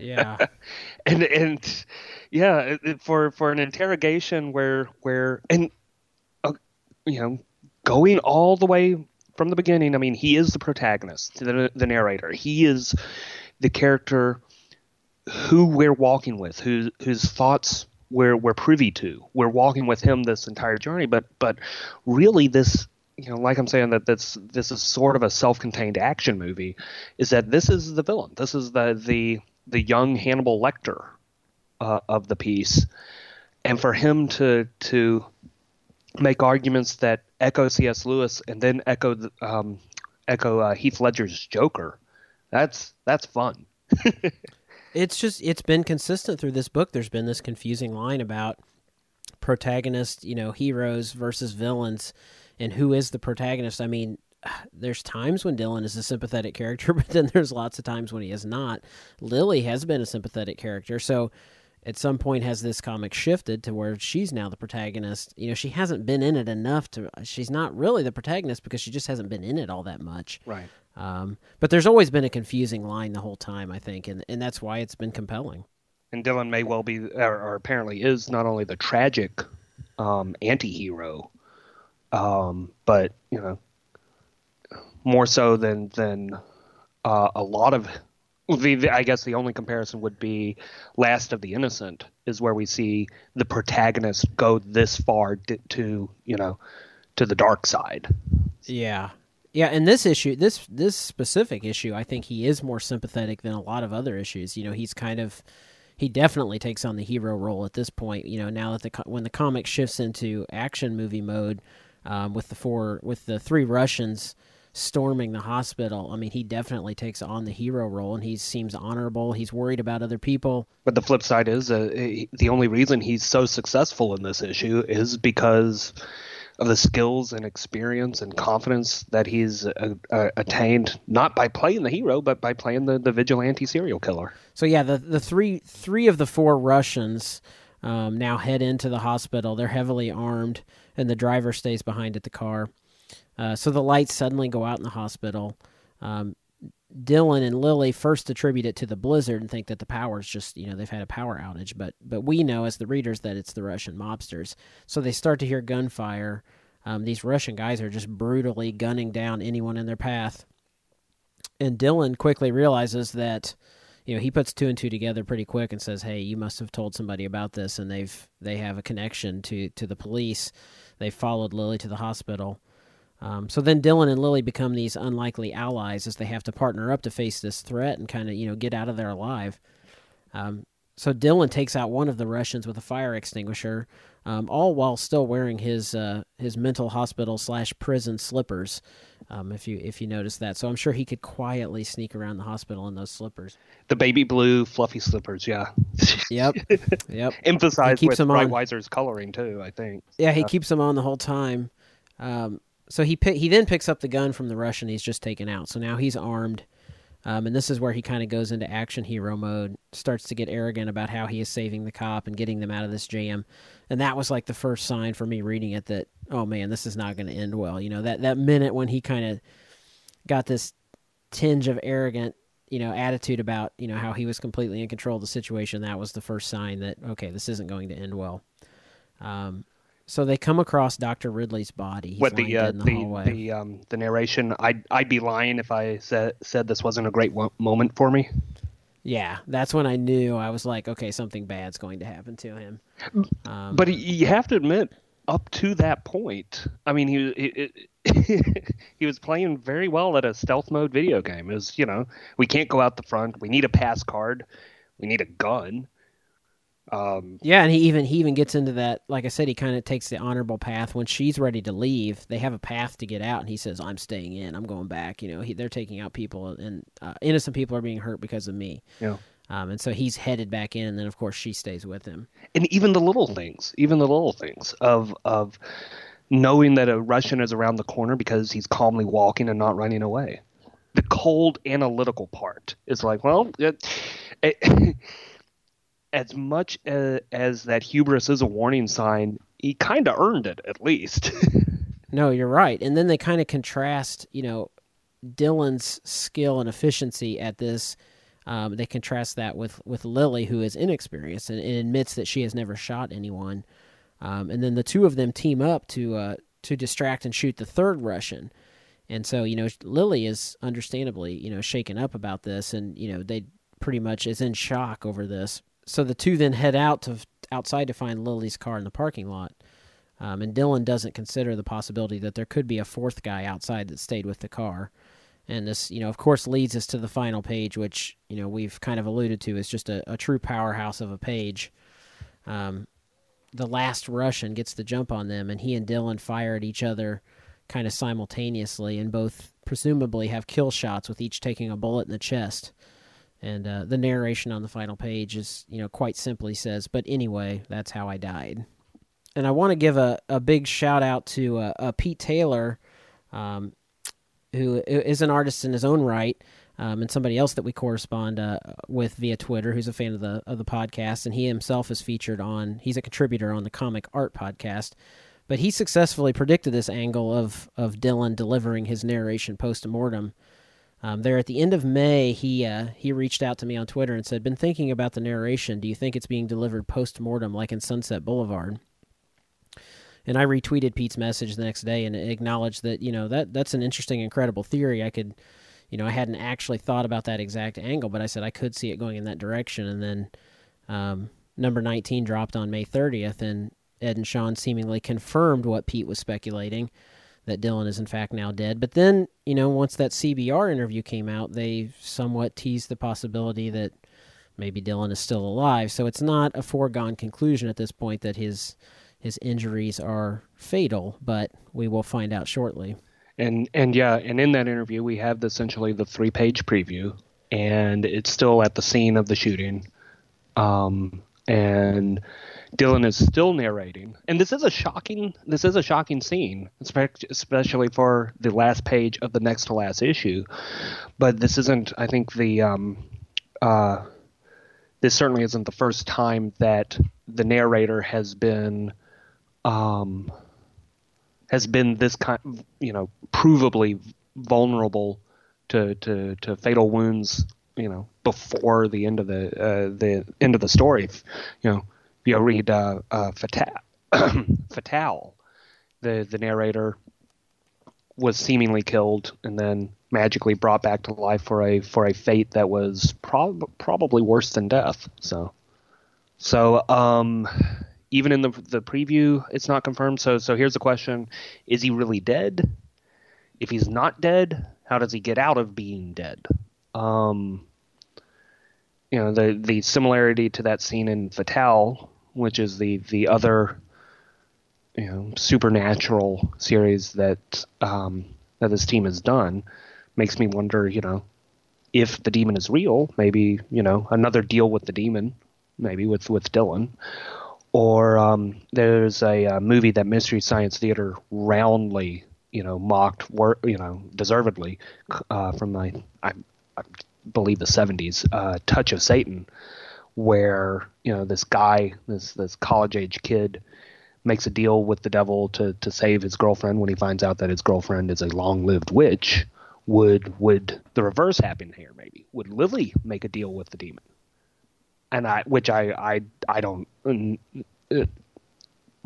Yeah. and and yeah, for for an interrogation where where and uh, you know going all the way from the beginning. I mean, he is the protagonist, the the narrator. He is the character who we're walking with, whose whose thoughts we're we're privy to. We're walking with him this entire journey. But but really, this you know, like I'm saying that this this is sort of a self-contained action movie, is that this is the villain. This is the the the young Hannibal Lecter uh, of the piece, and for him to to make arguments that echo C.S. Lewis and then echo the, um, echo uh, Heath Ledger's Joker. That's that's fun. it's just it's been consistent through this book. There's been this confusing line about protagonist, you know, heroes versus villains, and who is the protagonist. I mean, there's times when Dylan is a sympathetic character, but then there's lots of times when he is not. Lily has been a sympathetic character, so at some point has this comic shifted to where she's now the protagonist. You know, she hasn't been in it enough to. She's not really the protagonist because she just hasn't been in it all that much. Right. Um, but there's always been a confusing line the whole time, I think, and and that's why it's been compelling. And Dylan may well be, or, or apparently is, not only the tragic um, anti-hero, um, but you know, more so than than uh, a lot of the, the, I guess the only comparison would be Last of the Innocent is where we see the protagonist go this far to, to you know to the dark side. Yeah. Yeah, and this issue, this this specific issue, I think he is more sympathetic than a lot of other issues. You know, he's kind of he definitely takes on the hero role at this point. You know, now that the when the comic shifts into action movie mode um, with the four with the three Russians storming the hospital. I mean, he definitely takes on the hero role, and he seems honorable. He's worried about other people. But the flip side is uh, the only reason he's so successful in this issue is because of the skills and experience and confidence that he's uh, uh, attained not by playing the hero but by playing the, the vigilante serial killer. So yeah, the the three three of the four Russians um, now head into the hospital. They're heavily armed, and the driver stays behind at the car. Uh, so the lights suddenly go out in the hospital. Um, Dylan and Lily first attribute it to the blizzard and think that the power's just you know they've had a power outage, but but we know as the readers that it's the Russian mobsters. So they start to hear gunfire. Um, these Russian guys are just brutally gunning down anyone in their path. And Dylan quickly realizes that you know he puts two and two together pretty quick and says, "Hey, you must have told somebody about this, and they've they have a connection to to the police. They followed Lily to the hospital." Um, so then Dylan and Lily become these unlikely allies as they have to partner up to face this threat and kind of you know get out of there alive. Um, so Dylan takes out one of the Russians with a fire extinguisher, um, all while still wearing his uh, his mental hospital slash prison slippers. Um, if you if you notice that, so I'm sure he could quietly sneak around the hospital in those slippers. The baby blue fluffy slippers, yeah. yep, yep. Emphasized with Breitweiser's coloring too, I think. Yeah, he keeps them on the whole time. Um, so he pick, he then picks up the gun from the Russian he's just taken out. So now he's armed, um, and this is where he kind of goes into action hero mode. Starts to get arrogant about how he is saving the cop and getting them out of this jam, and that was like the first sign for me reading it that oh man, this is not going to end well. You know that that minute when he kind of got this tinge of arrogant you know attitude about you know how he was completely in control of the situation that was the first sign that okay this isn't going to end well um, so they come across Doctor Ridley's body. He's what the uh, the the, the, um, the narration? I'd I'd be lying if I said said this wasn't a great moment for me. Yeah, that's when I knew I was like, okay, something bad's going to happen to him. Um, but you have to admit, up to that point, I mean, he he, he was playing very well at a stealth mode video game. It was, you know, we can't go out the front. We need a pass card. We need a gun. Um, yeah, and he even he even gets into that. Like I said, he kind of takes the honorable path. When she's ready to leave, they have a path to get out, and he says, "I'm staying in. I'm going back." You know, he, they're taking out people, and uh, innocent people are being hurt because of me. Yeah. Um, and so he's headed back in, and then of course she stays with him. And even the little things, even the little things of of knowing that a Russian is around the corner because he's calmly walking and not running away. The cold analytical part is like, well, it, it as much as, as that hubris is a warning sign, he kind of earned it at least. no, you're right. And then they kind of contrast, you know, Dylan's skill and efficiency at this. Um, they contrast that with, with Lily, who is inexperienced and, and admits that she has never shot anyone. Um, and then the two of them team up to uh, to distract and shoot the third Russian. And so, you know, Lily is understandably, you know, shaken up about this, and you know, they pretty much is in shock over this so the two then head out to outside to find Lily's car in the parking lot. Um, and Dylan doesn't consider the possibility that there could be a fourth guy outside that stayed with the car. And this, you know, of course, leads us to the final page, which you know we've kind of alluded to is just a, a true powerhouse of a page. Um, the last Russian gets the jump on them, and he and Dylan fire at each other kind of simultaneously, and both presumably have kill shots with each taking a bullet in the chest. And uh, the narration on the final page is, you know, quite simply says, "But anyway, that's how I died." And I want to give a, a big shout out to uh, uh, Pete Taylor, um, who is an artist in his own right, um, and somebody else that we correspond uh, with via Twitter, who's a fan of the of the podcast, and he himself is featured on. He's a contributor on the Comic Art podcast, but he successfully predicted this angle of of Dylan delivering his narration post mortem um, there at the end of May, he uh, he reached out to me on Twitter and said, "Been thinking about the narration. Do you think it's being delivered post mortem like in Sunset Boulevard?" And I retweeted Pete's message the next day and acknowledged that you know that that's an interesting, incredible theory. I could, you know, I hadn't actually thought about that exact angle, but I said I could see it going in that direction. And then um, number 19 dropped on May 30th, and Ed and Sean seemingly confirmed what Pete was speculating that Dylan is in fact now dead. But then, you know, once that CBR interview came out, they somewhat teased the possibility that maybe Dylan is still alive. So it's not a foregone conclusion at this point that his his injuries are fatal, but we will find out shortly. And and yeah, and in that interview we have essentially the three page preview and it's still at the scene of the shooting. Um and Dylan is still narrating, and this is a shocking this is a shocking scene, especially for the last page of the next to last issue. But this isn't, I think, the um, uh, this certainly isn't the first time that the narrator has been um, has been this kind, you know, provably vulnerable to to to fatal wounds you know before the end of the uh, the end of the story you know you read uh, uh, Fatal, Fatal, the the narrator was seemingly killed and then magically brought back to life for a for a fate that was prob- probably worse than death. So, so um, even in the the preview, it's not confirmed. So so here's the question: Is he really dead? If he's not dead, how does he get out of being dead? Um, you know the the similarity to that scene in Fatal which is the the other you know supernatural series that um, that this team has done, makes me wonder. You know, if the demon is real, maybe you know another deal with the demon, maybe with with Dylan. Or um, there's a, a, movie that Mystery Science Theater roundly, you know, mocked, you know, deservedly, uh, from my, I, I, believe the 70s, uh, Touch of Satan, where you know this guy, this this college age kid, makes a deal with the devil to to save his girlfriend when he finds out that his girlfriend is a long lived witch. Would would the reverse happen here? Maybe would Lily make a deal with the demon? And I, which I I I don't. Uh,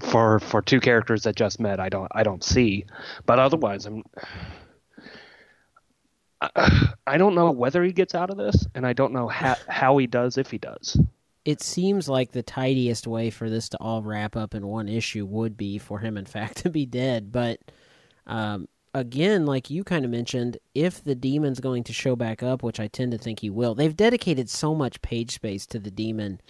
for for two characters that just met, I don't I don't see. But otherwise, I'm I don't know whether he gets out of this, and I don't know how, how he does if he does. It seems like the tidiest way for this to all wrap up in one issue would be for him, in fact, to be dead. But um, again, like you kind of mentioned, if the demon's going to show back up, which I tend to think he will, they've dedicated so much page space to the demon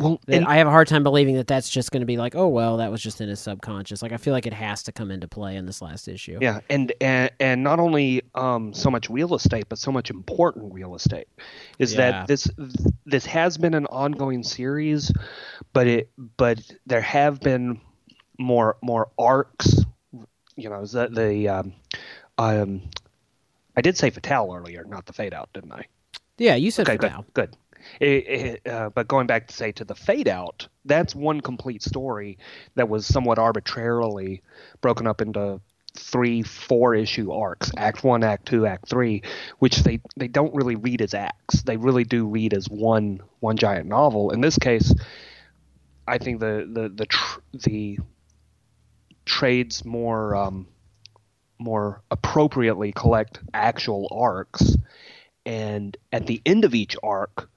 well, and, I have a hard time believing that that's just going to be like, oh well, that was just in his subconscious. Like I feel like it has to come into play in this last issue. Yeah, and and, and not only um, so much real estate, but so much important real estate is yeah. that this this has been an ongoing series, but it but there have been more more arcs. You know, the the um, um, I did say Fatal earlier, not the Fade Out, didn't I? Yeah, you said okay, Fatal. Good. good. It, it, uh, but going back to say to the fade out, that's one complete story that was somewhat arbitrarily broken up into three, four issue arcs, Act One, Act Two, Act Three, which they, they don't really read as acts. They really do read as one one giant novel. In this case, I think the the the tr- the trades more um, more appropriately collect actual arcs, and at the end of each arc,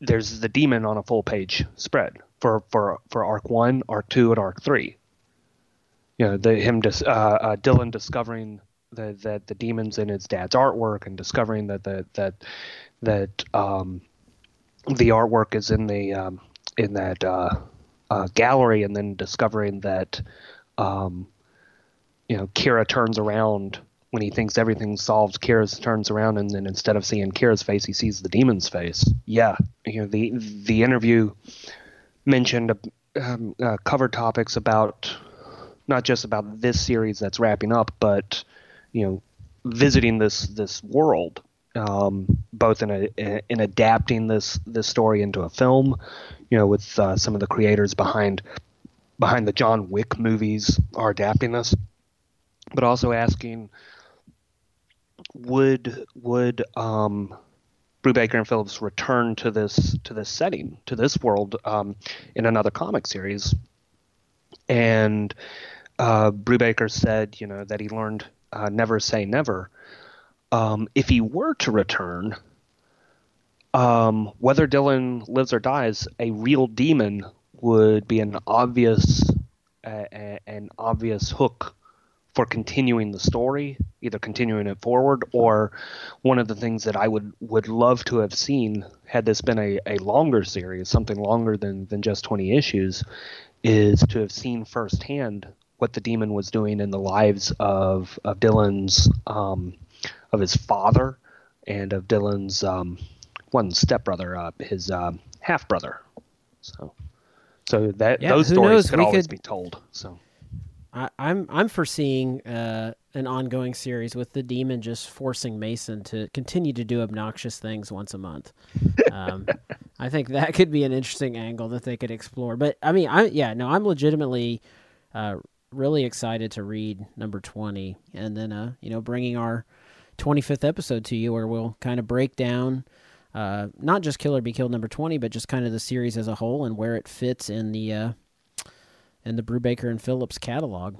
there's the demon on a full page spread for for for arc one, arc two, and arc three. You know, the him dis, uh, uh, Dylan discovering the, that the demons in his dad's artwork and discovering that the, that that um, the artwork is in the um, in that uh, uh, gallery, and then discovering that um, you know Kira turns around when he thinks everything's solved, Kira's turns around and then instead of seeing Kira's face, he sees the demon's face. Yeah, you know the the interview mentioned um, uh, cover topics about not just about this series that's wrapping up, but you know visiting this this world, um, both in a in adapting this this story into a film, you know, with uh, some of the creators behind behind the John Wick movies are adapting this, but also asking would would um, Brubaker and Phillips return to this to this setting to this world um, in another comic series, and uh, Brubaker said you know that he learned uh, never say never. Um, if he were to return, um, whether Dylan lives or dies, a real demon would be an obvious uh, an obvious hook for continuing the story, either continuing it forward or one of the things that I would would love to have seen had this been a, a longer series, something longer than than just 20 issues, is to have seen firsthand what the demon was doing in the lives of of Dylan's um, of his father and of Dylan's um, one stepbrother, uh, his um, half brother. So, so that Yeah, those stories knows? could We always could- be told. So. I, I'm I'm foreseeing uh, an ongoing series with the demon just forcing Mason to continue to do obnoxious things once a month. Um, I think that could be an interesting angle that they could explore. But I mean, I yeah, no, I'm legitimately uh, really excited to read number twenty, and then uh, you know, bringing our 25th episode to you, where we'll kind of break down. Uh, not just Kill or Be Killed number 20, but just kind of the series as a whole and where it fits in the uh, in the Brubaker and Phillips catalog.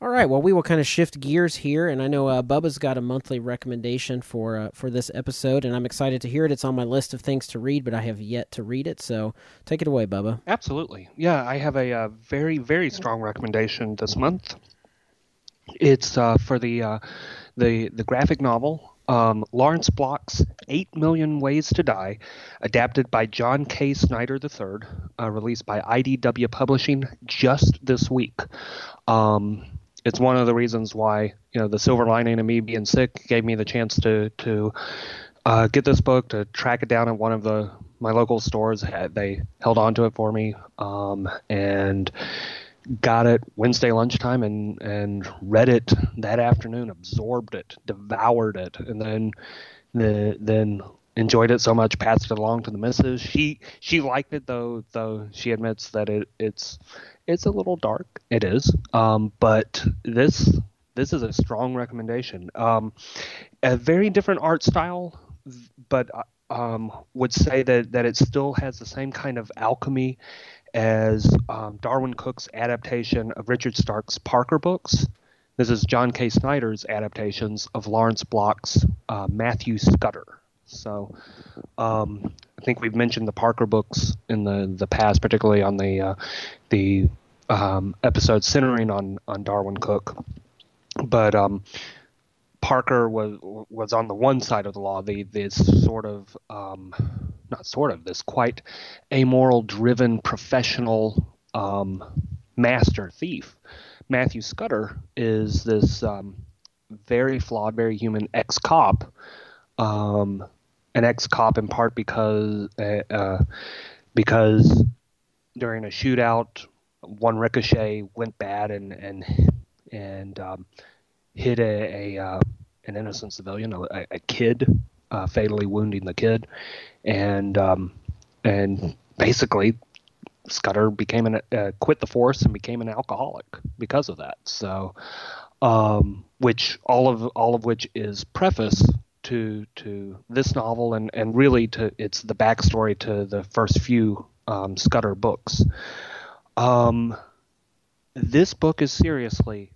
All right, well, we will kind of shift gears here, and I know uh, Bubba's got a monthly recommendation for uh, for this episode, and I'm excited to hear it. It's on my list of things to read, but I have yet to read it. So take it away, Bubba. Absolutely. Yeah, I have a, uh very, very strong recommendation this month. It's uh, for the uh, the the graphic novel um, Lawrence Block's Eight Million Ways to Die, adapted by John K. Snyder III, uh, released by IDW Publishing just this week. Um, it's one of the reasons why you know the silver lining of me being sick gave me the chance to to uh, get this book to track it down at one of the my local stores. They held on to it for me, um, and got it Wednesday lunchtime and and read it that afternoon, absorbed it, devoured it, and then the then enjoyed it so much, passed it along to the missus. She she liked it though though she admits that it it's it's a little dark. It is, um, but this this is a strong recommendation. Um, a very different art style, but uh, um, would say that that it still has the same kind of alchemy as um, Darwyn Cooke's adaptation of Richard Stark's Parker books. This is John K. Snyder's adaptations of Lawrence Block's uh, Matthew Scudder. So um, I think we've mentioned the Parker books in the, the past, particularly on the uh, the um, episode centering on on Darwyn Cooke. But um, Parker was was on the one side of the law, the this sort of um, not sort of this quite amoral, driven, professional um, master thief. Matthew Scudder is this um, very flawed, very human ex cop, um, an ex cop in part because uh, uh, because during a shootout, one ricochet went bad and and and um, hit a, a uh, an innocent civilian, a, a kid, uh, fatally wounding the kid, and um, and basically Scudder became an uh, quit the force and became an alcoholic because of that. So, um, which all of all of which is preface to to this novel and and really to it's the backstory to the first few um, Scudder books. Um, this book is seriously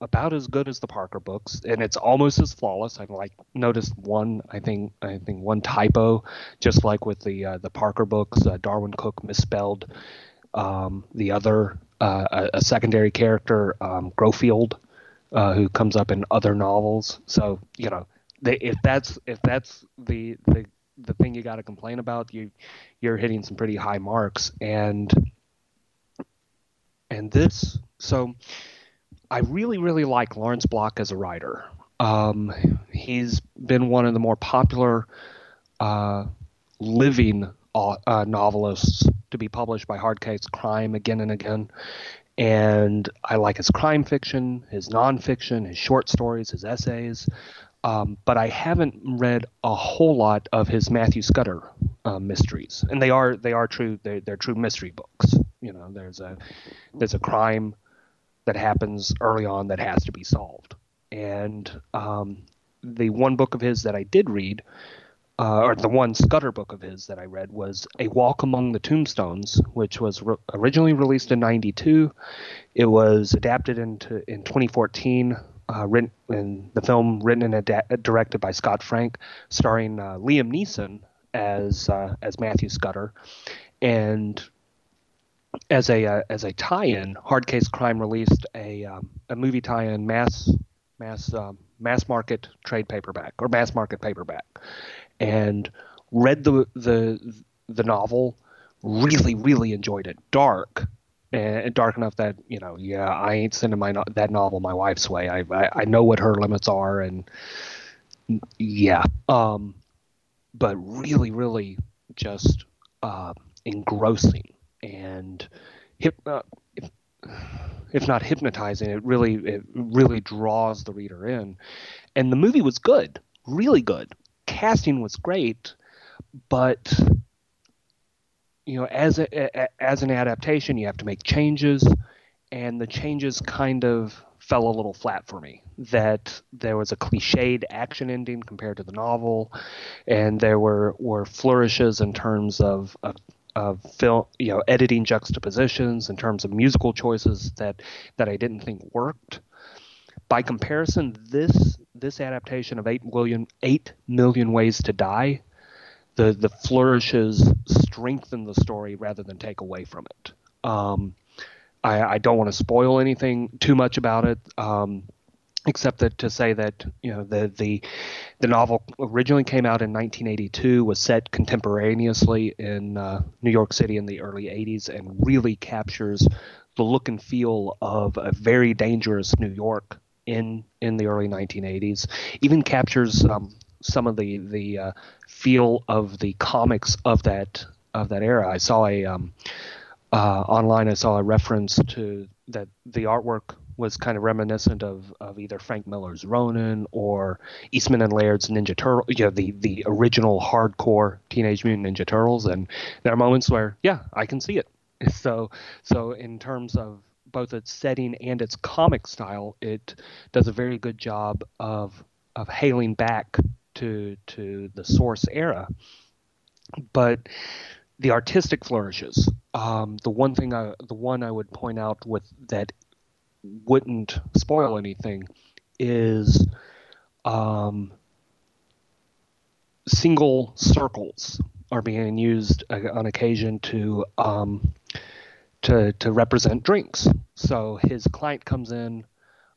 about as good as the Parker books, and it's almost as flawless. I've like noticed one, I think, I think one typo, just like with the uh, the Parker books, uh, Darwyn Cooke misspelled um, the other uh, a, a secondary character, um, Grofield, uh, who comes up in other novels. So you know, they, if that's if that's the the the thing you got to complain about, you you're hitting some pretty high marks, and and this so I really, really like Lawrence Block as a writer. Um, he's been one of the more popular uh, living uh, novelists to be published by Hard Case Crime again and again. And I like his crime fiction, his nonfiction, his short stories, his essays. Um, but I haven't read a whole lot of his Matthew Scudder uh, mysteries, and they are they are true they're, they're true mystery books. You know, there's a there's a crime that happens early on that has to be solved, and um, the one book of his that I did read uh, or the one Scudder book of his that I read was A Walk Among the Tombstones, which was re- originally released in '92. It was adapted into in 2014. Uh, written in the film written and ad- directed by Scott Frank, starring uh, Liam Neeson as uh, as Matthew Scudder, and as a uh, as a tie-in, Hard Case Crime released a um, a movie tie-in mass mass um, mass market trade paperback or mass market paperback, and read the the the novel. Really, really enjoyed it. Dark, and dark enough that you know, yeah, I ain't sending my that novel my wife's way. I, I I, know what her limits are, and yeah, um, but really, really just uh, engrossing and uh, if, if not hypnotizing, it really it really draws the reader in. And the movie was good, really good casting was great, but you know, as a, as an adaptation, you have to make changes, and the changes kind of fell a little flat for me. That there was a cliched action ending compared to the novel, and there were were flourishes in terms of, of of film, you know, editing juxtapositions, in terms of musical choices that that I didn't think worked. By comparison, this this adaptation of eight million eight million ways to die, the the flourishes strengthen the story rather than take away from it. Um, I, I, don't want to spoil anything too much about it, um, except that to say that you know the the the novel originally came out in 1982, was set contemporaneously in uh, New York City in the early 80s, and really captures the look and feel of a very dangerous New York in in the early 1980s. Even captures um, some of the the uh, feel of the comics of that of that era. I saw a um, uh, online. I saw a reference to that the artwork was kind of reminiscent of, of either Frank Miller's Ronin or Eastman and Laird's Ninja Turtle, you know, the, the original hardcore Teenage Mutant Ninja Turtles. And there are moments where, yeah, I can see it. So, so in terms of both its setting and its comic style, it does a very good job of of hailing back to to the source era. But the artistic flourishes. Um, the one thing I the one I would point out with that wouldn't spoil anything is um, single circles are being used uh, on occasion to um, to to represent drinks. So his client comes in,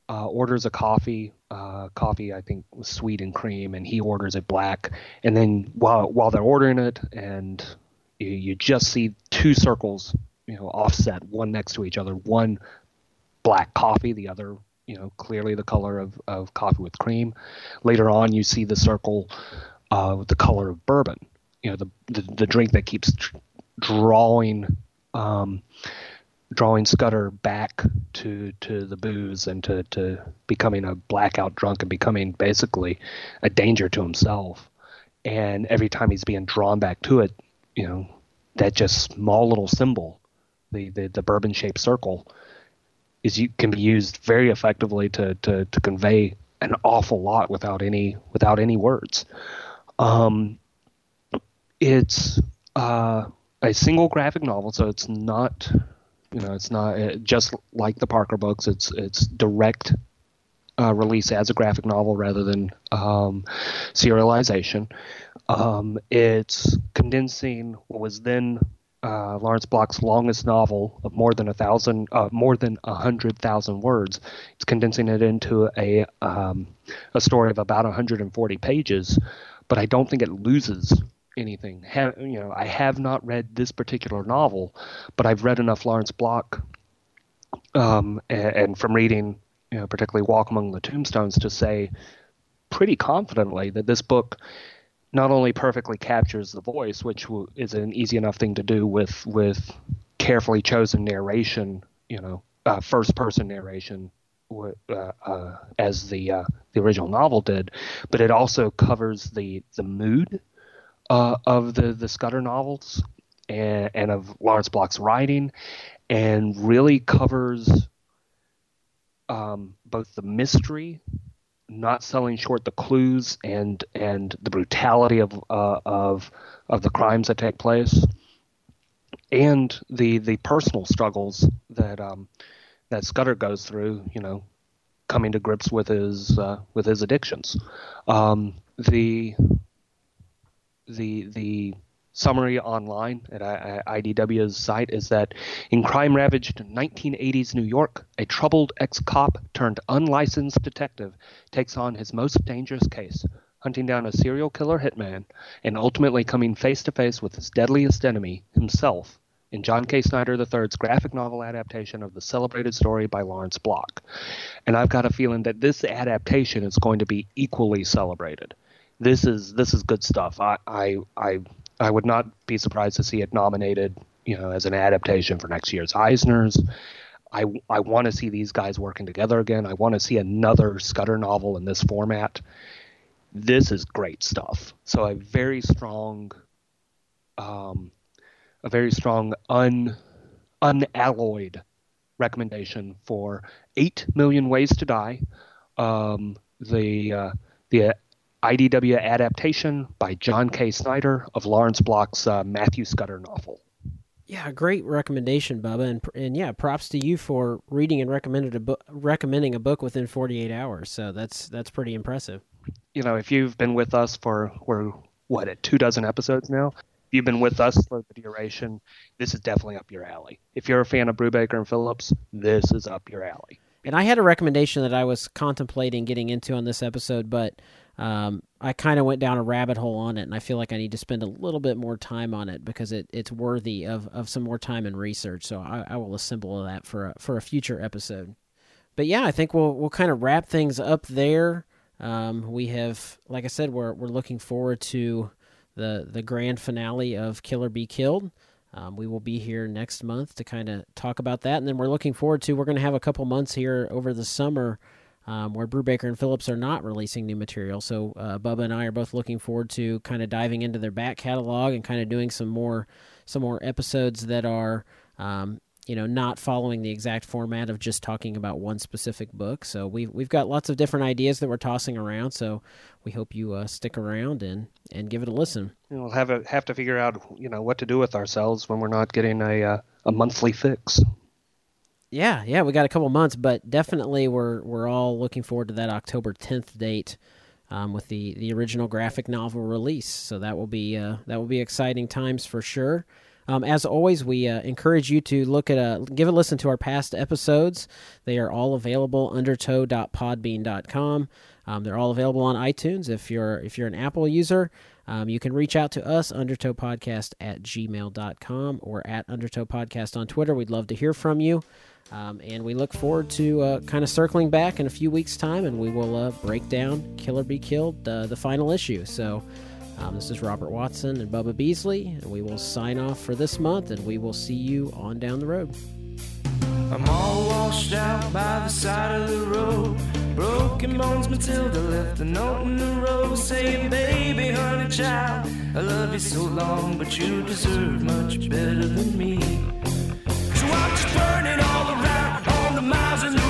uh, orders a coffee. Uh, coffee, I think, was sweet and cream, and he orders it black. And then while while they're ordering it, and you, you just see two circles, you know, offset, one next to each other. One black coffee, the other, you know, clearly the color of, of coffee with cream. Later on, you see the circle uh, with the color of bourbon. You know, the the, the drink that keeps drawing um, drawing Scudder back to to the booze and to, to becoming a blackout drunk and becoming basically a danger to himself. And every time he's being drawn back to it, you know, that just small little symbol, the the, the bourbon shaped circle, is you can be used very effectively to, to to convey an awful lot without any without any words. Um, it's uh, a single graphic novel, so it's not, you know, it's not uh, just like the Parker books. It's it's direct uh, release as a graphic novel rather than um, serialization. Um, it's condensing what was then uh, Lawrence Block's longest novel of more than a thousand, uh, more than a hundred thousand words. It's condensing it into a um, a story of about 140 pages, but I don't think it loses anything. You know, I have not read this particular novel, but I've read enough Lawrence Block, um, and, and, from reading you know, particularly Walk Among the Tombstones, to say pretty confidently that this book not only perfectly captures the voice, which is an easy enough thing to do with with carefully chosen narration, you know, uh, first person narration, uh, uh, as the uh, the original novel did, but it also covers the the mood uh, of the the Scudder novels and, and of Lawrence Block's writing, and really covers um, both the mystery not selling short the clues and and the brutality of uh, of of the crimes that take place, and the the personal struggles that um, that Scudder goes through. You know, coming to grips with his uh, with his addictions. Um, the the the summary online at IDW's site is that in crime ravaged 1980s New York, a troubled ex cop turned unlicensed detective takes on his most dangerous case, hunting down a serial killer hitman and ultimately coming face to face with his deadliest enemy, himself, in John K. Snyder III's graphic novel adaptation of the celebrated story by Lawrence Block. And I've got a feeling that this adaptation is going to be equally celebrated. This is this is good stuff. I I I I would not be surprised to see it nominated, you know, as an adaptation for next year's Eisners. I, I want to see these guys working together again. I want to see another Scudder novel in this format. This is great stuff. So a very strong, um, a very strong un, unalloyed recommendation for Eight Million Ways to Die. Um, the uh, the IDW adaptation by John K. Snyder of Lawrence Block's uh, Matthew Scudder novel. Yeah, great recommendation, Bubba, and and yeah, props to you for reading and recommended a book, recommending a book within 48 hours. So that's that's pretty impressive. You know, if you've been with us for we're what at two dozen episodes now, if you've been with us for the duration, this is definitely up your alley. If you're a fan of Brubaker and Phillips, this is up your alley. And I had a recommendation that I was contemplating getting into on this episode, but um, I kind of went down a rabbit hole on it, and I feel like I need to spend a little bit more time on it because it, it's worthy of, of some more time and research. So I, I will assemble that for a, for a future episode. But yeah, I think we'll we'll kind of wrap things up there. Um, we have, like I said, we're we're looking forward to the the grand finale of Kill or Be Killed. Um, we will be here next month to kind of talk about that, and then we're looking forward to. We're going to have a couple months here over the summer um, where Brubaker and Phillips are not releasing new material. So uh, Bubba and I are both looking forward to kind of diving into their back catalog and kind of doing some more some more episodes that are um, you know not following the exact format of just talking about one specific book. So we've we've got lots of different ideas that we're tossing around. So we hope you uh, stick around and and give it a listen. We'll have a, have to figure out you know what to do with ourselves when we're not getting a uh, a monthly fix. Yeah, yeah, we got a couple months, but definitely we're we're all looking forward to that October 10th date um, with the the original graphic novel release. So that will be uh, that will be exciting times for sure. Um, as always, we uh, encourage you to look at a give a listen to our past episodes. They are all available undertow.podbean.com. Um, they're all available on iTunes. If you're if you're an Apple user, um, you can reach out to us undertowpodcast at gmail.com or at undertowpodcast on Twitter. We'd love to hear from you. Um, and we look forward to uh, kind of circling back in a few weeks' time and we will uh, break down Kill or Be Killed, uh, the final issue. So, um, this is Robert Watson and Bubba Beasley, and we will sign off for this month and we will see you on down the road. I'm all washed out by the side of the road. Broken bones, Matilda left a note in the road saying, Baby, honey, child, I love you so long, but you deserve much better than me. Burning all miles in